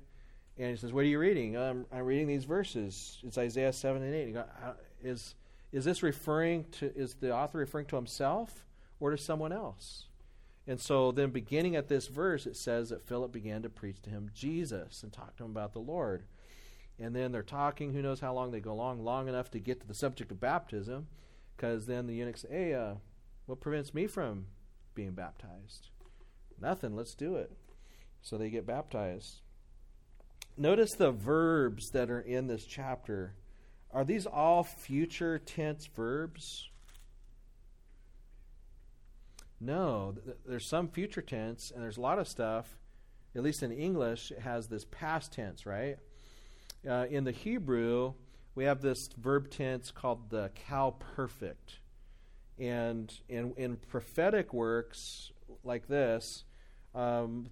and he says, What are you reading? I'm, I'm reading these verses. It's Isaiah 7 and 8. Goes, uh, is, is this referring to, is the author referring to himself or to someone else? And so then, beginning at this verse, it says that Philip began to preach to him Jesus and talk to him about the Lord. And then they're talking, who knows how long they go along, long enough to get to the subject of baptism, because then the eunuch says, Hey, uh, what prevents me from being baptized? Nothing, let's do it. So they get baptized. Notice the verbs that are in this chapter. Are these all future tense verbs? No, th- there's some future tense, and there's a lot of stuff, at least in English, it has this past tense, right? Uh, in the Hebrew, we have this verb tense called the qal perfect. And in, in prophetic works like this, um,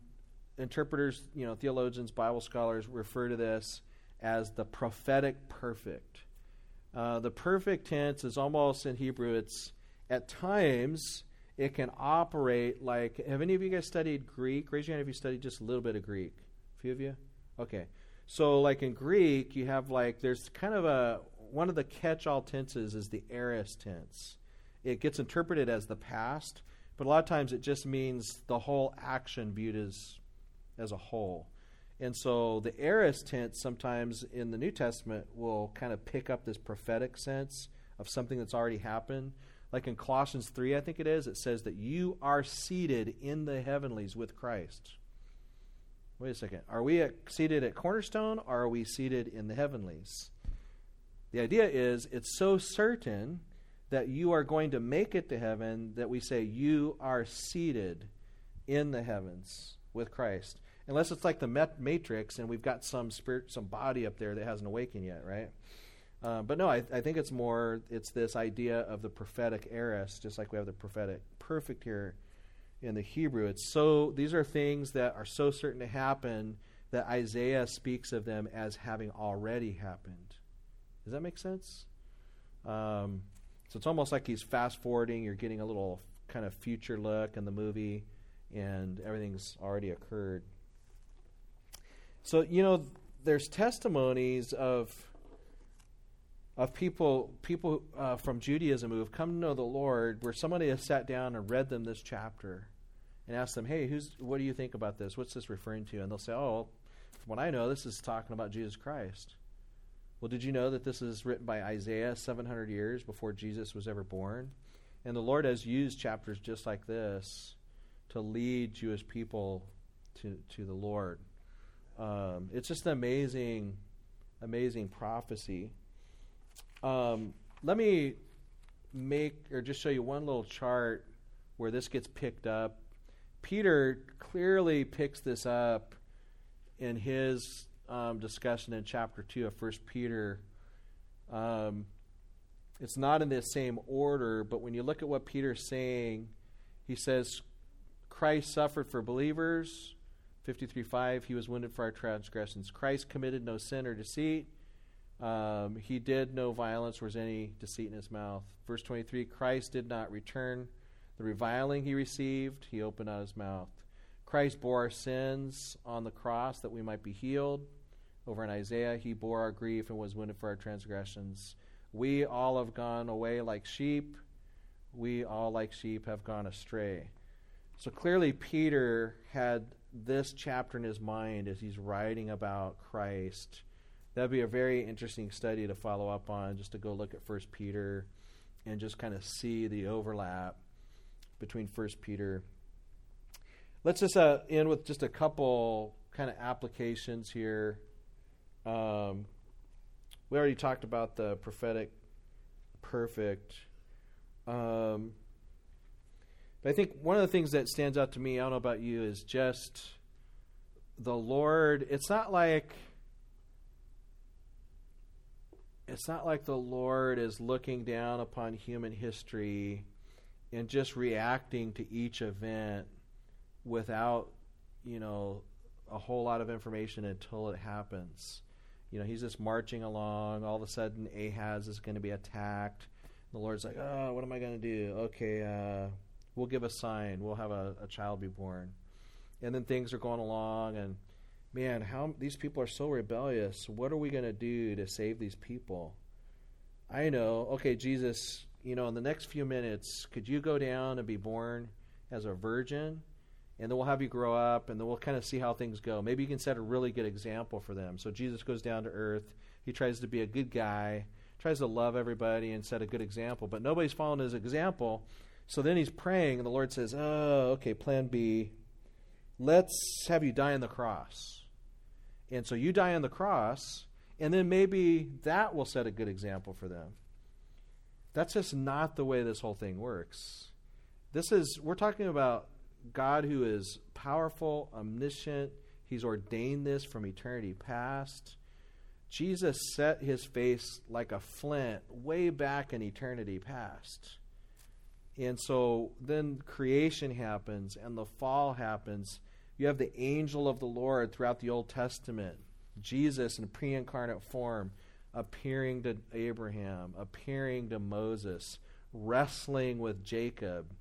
interpreters, you know, theologians, Bible scholars refer to this as the prophetic perfect. Uh, the perfect tense is almost in Hebrew, it's at times it can operate like have any of you guys studied Greek? Raise your hand if you studied just a little bit of Greek. A few of you? Okay. So like in Greek, you have like there's kind of a one of the catch-all tenses is the aorist tense. It gets interpreted as the past, but a lot of times it just means the whole action viewed as as a whole. And so the aorist tense sometimes in the New Testament will kind of pick up this prophetic sense of something that's already happened like in Colossians 3, I think it is, it says that you are seated in the heavenlies with Christ. Wait a second. Are we at, seated at Cornerstone or are we seated in the heavenlies? The idea is it's so certain that you are going to make it to heaven that we say you are seated in the heavens with Christ. Unless it's like the Matrix and we've got some spirit, some body up there that hasn't awakened yet, right? Uh, but no, I, I, think it's more, it's this idea of the prophetic aorist, just like we have the prophetic perfect here in the Hebrew. It's so, these are things that are so certain to happen that Isaiah speaks of them as having already happened. Does that make sense? Um, so it's almost like he's fast forwarding, you're getting a little kind of future look in the movie, and everything's already occurred. So, you know, there's testimonies of of people people uh, from Judaism who have come to know the Lord, where somebody has sat down and read them this chapter, and asked them, "Hey, who's what do you think about this? What's this referring to?" And they'll say, "Oh, from what I know, this is talking about Jesus Christ." Well, did you know that this is written by Isaiah 700 years before Jesus was ever born? And the Lord has used chapters just like this to lead Jewish people to to the Lord. Um, it's just an amazing, amazing prophecy. Um, let me make or just show you one little chart where this gets picked up. Peter clearly picks this up in his um, discussion in chapter 2 of First Peter. Um, it's not in the same order, but when you look at what Peter's saying, he says, Christ suffered for believers. 53 5, he was wounded for our transgressions. Christ committed no sin or deceit. Um, he did no violence, was any deceit in his mouth. Verse 23 Christ did not return the reviling he received, he opened out his mouth. Christ bore our sins on the cross that we might be healed. Over in Isaiah, he bore our grief and was wounded for our transgressions. We all have gone away like sheep. We all, like sheep, have gone astray. So clearly, Peter had this chapter in his mind as he's writing about Christ. That'd be a very interesting study to follow up on, just to go look at First Peter and just kind of see the overlap between First Peter. Let's just uh, end with just a couple kind of applications here. Um, we already talked about the prophetic perfect. Um, but I think one of the things that stands out to me, I don't know about you, is just the Lord. It's not like it's not like the Lord is looking down upon human history and just reacting to each event without, you know, a whole lot of information until it happens. You know, he's just marching along. All of a sudden, Ahaz is going to be attacked. The Lord's like, oh, what am I going to do? Okay, uh, we'll give a sign. We'll have a, a child be born. And then things are going along, and man, how these people are so rebellious. What are we going to do to save these people? I know. Okay, Jesus, you know, in the next few minutes, could you go down and be born as a virgin? and then we'll have you grow up, and then we'll kind of see how things go. Maybe you can set a really good example for them. So Jesus goes down to earth. He tries to be a good guy, tries to love everybody, and set a good example. But nobody's following his example. So then he's praying, and the Lord says, "Oh, okay, Plan B. Let's have you die on the cross." And so you die on the cross, and then maybe that will set a good example for them. That's just not the way this whole thing works. This is we're talking about God who is powerful, omniscient. He's ordained this from eternity past. Jesus set his face like a flint way back in eternity past. And so then creation happens and the fall happens. You have the angel of the Lord throughout the Old Testament, Jesus in pre incarnate form, appearing to Abraham, appearing to Moses, wrestling with Jacob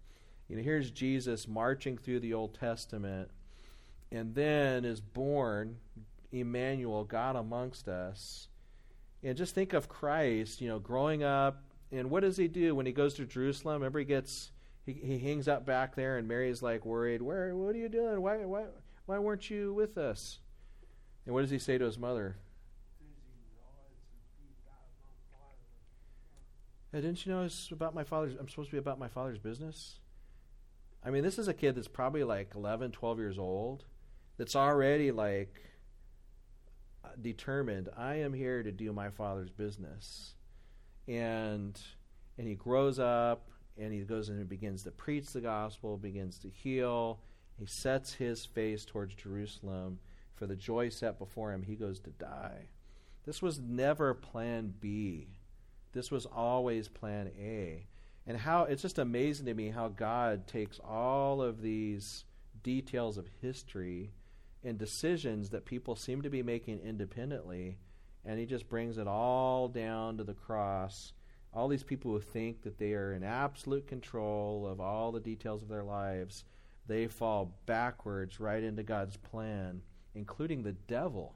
you know, here's Jesus marching through the Old Testament, and then is born Emmanuel, God amongst us. And just think of Christ, you know, growing up, and what does he do when he goes to Jerusalem? He gets he, he hangs out back there, and Mary's like worried. Where? What are you doing? Why? Why? Why weren't you with us? And what does he say to his mother? Hey, didn't you know it's about my father's? I'm supposed to be about my father's business. I mean, this is a kid that's probably like 11, 12 years old that's already like uh, determined I am here to do my father's business. And and he grows up and he goes and begins to preach the gospel, begins to heal. He sets his face towards Jerusalem for the joy set before him. He goes to die. This was never plan B. This was always plan A and how it's just amazing to me how God takes all of these details of history and decisions that people seem to be making independently, and He just brings it all down to the cross. All these people who think that they are in absolute control of all the details of their lives, they fall backwards right into God's plan, including the devil.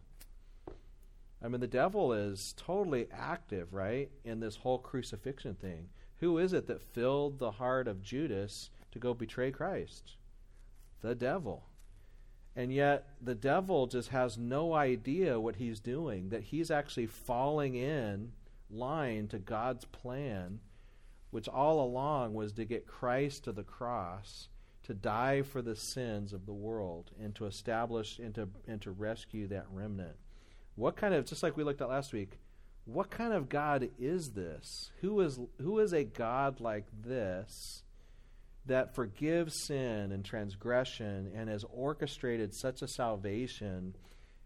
I mean, the devil is totally active, right, in this whole crucifixion thing. Who is it that filled the heart of Judas to go betray Christ? The devil. And yet, the devil just has no idea what he's doing, that he's actually falling in line to God's plan, which all along was to get Christ to the cross, to die for the sins of the world, and to establish and to, and to rescue that remnant. What kind of, just like we looked at last week, what kind of God is this? Who is who is a God like this that forgives sin and transgression and has orchestrated such a salvation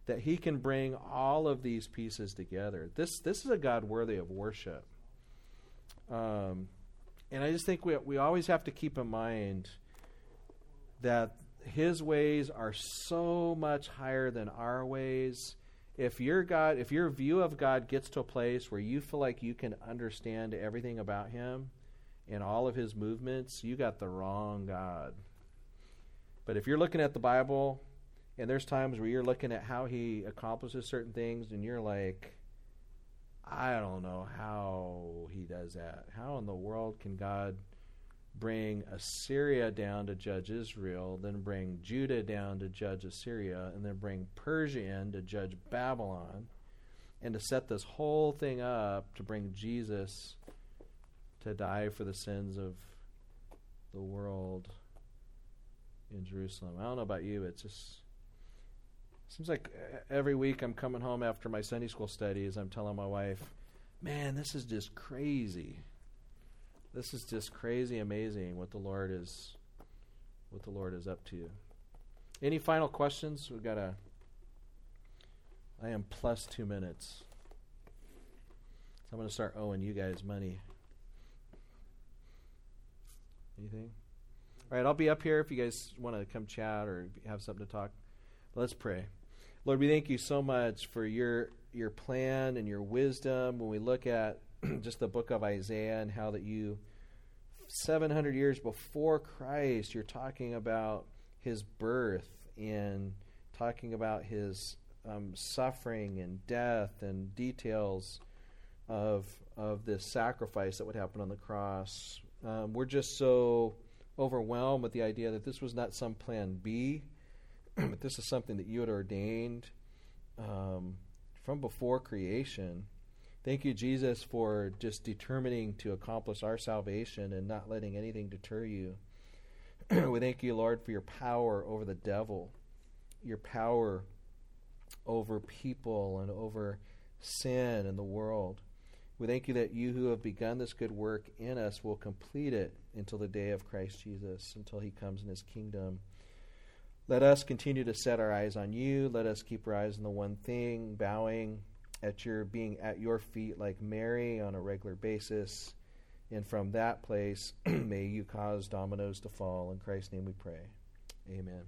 that he can bring all of these pieces together. This this is a God worthy of worship. Um, and I just think we we always have to keep in mind that his ways are so much higher than our ways. If your God, if your view of God gets to a place where you feel like you can understand everything about him and all of his movements, you got the wrong God. But if you're looking at the Bible and there's times where you're looking at how he accomplishes certain things and you're like, I don't know how he does that. How in the world can God bring Assyria down to judge Israel, then bring Judah down to judge Assyria, and then bring Persia in to judge Babylon, and to set this whole thing up to bring Jesus to die for the sins of the world in Jerusalem. I don't know about you, it's just seems like uh, every week I'm coming home after my Sunday school studies, I'm telling my wife, "Man, this is just crazy." this is just crazy amazing what the Lord is what the Lord is up to. Any final questions? We've got a I am plus two minutes. So I'm going to start owing you guys money. Anything? All right, I'll be up here if you guys want to come chat or have something to talk. Let's pray. Lord, we thank you so much for your your plan and your wisdom when we look at just the book of Isaiah and how that you 700 years before Christ you're talking about his birth and talking about his um, suffering and death and details of of this sacrifice that would happen on the cross. Um, we're just so overwhelmed with the idea that this was not some plan B, but this is something that you had ordained um, from before creation. Thank you, Jesus, for just determining to accomplish our salvation and not letting anything deter you. we thank you, Lord, for your power over the devil, your power over people and over sin and the world. We thank you that you who have begun this good work in us will complete it until the day of Christ Jesus, until he comes in his kingdom. Let us continue to set our eyes on you. Let us keep our eyes on the one thing, bowing at your being at your feet like Mary on a regular basis. And from that place, may you cause dominoes to fall. In Christ's name we pray. Amen.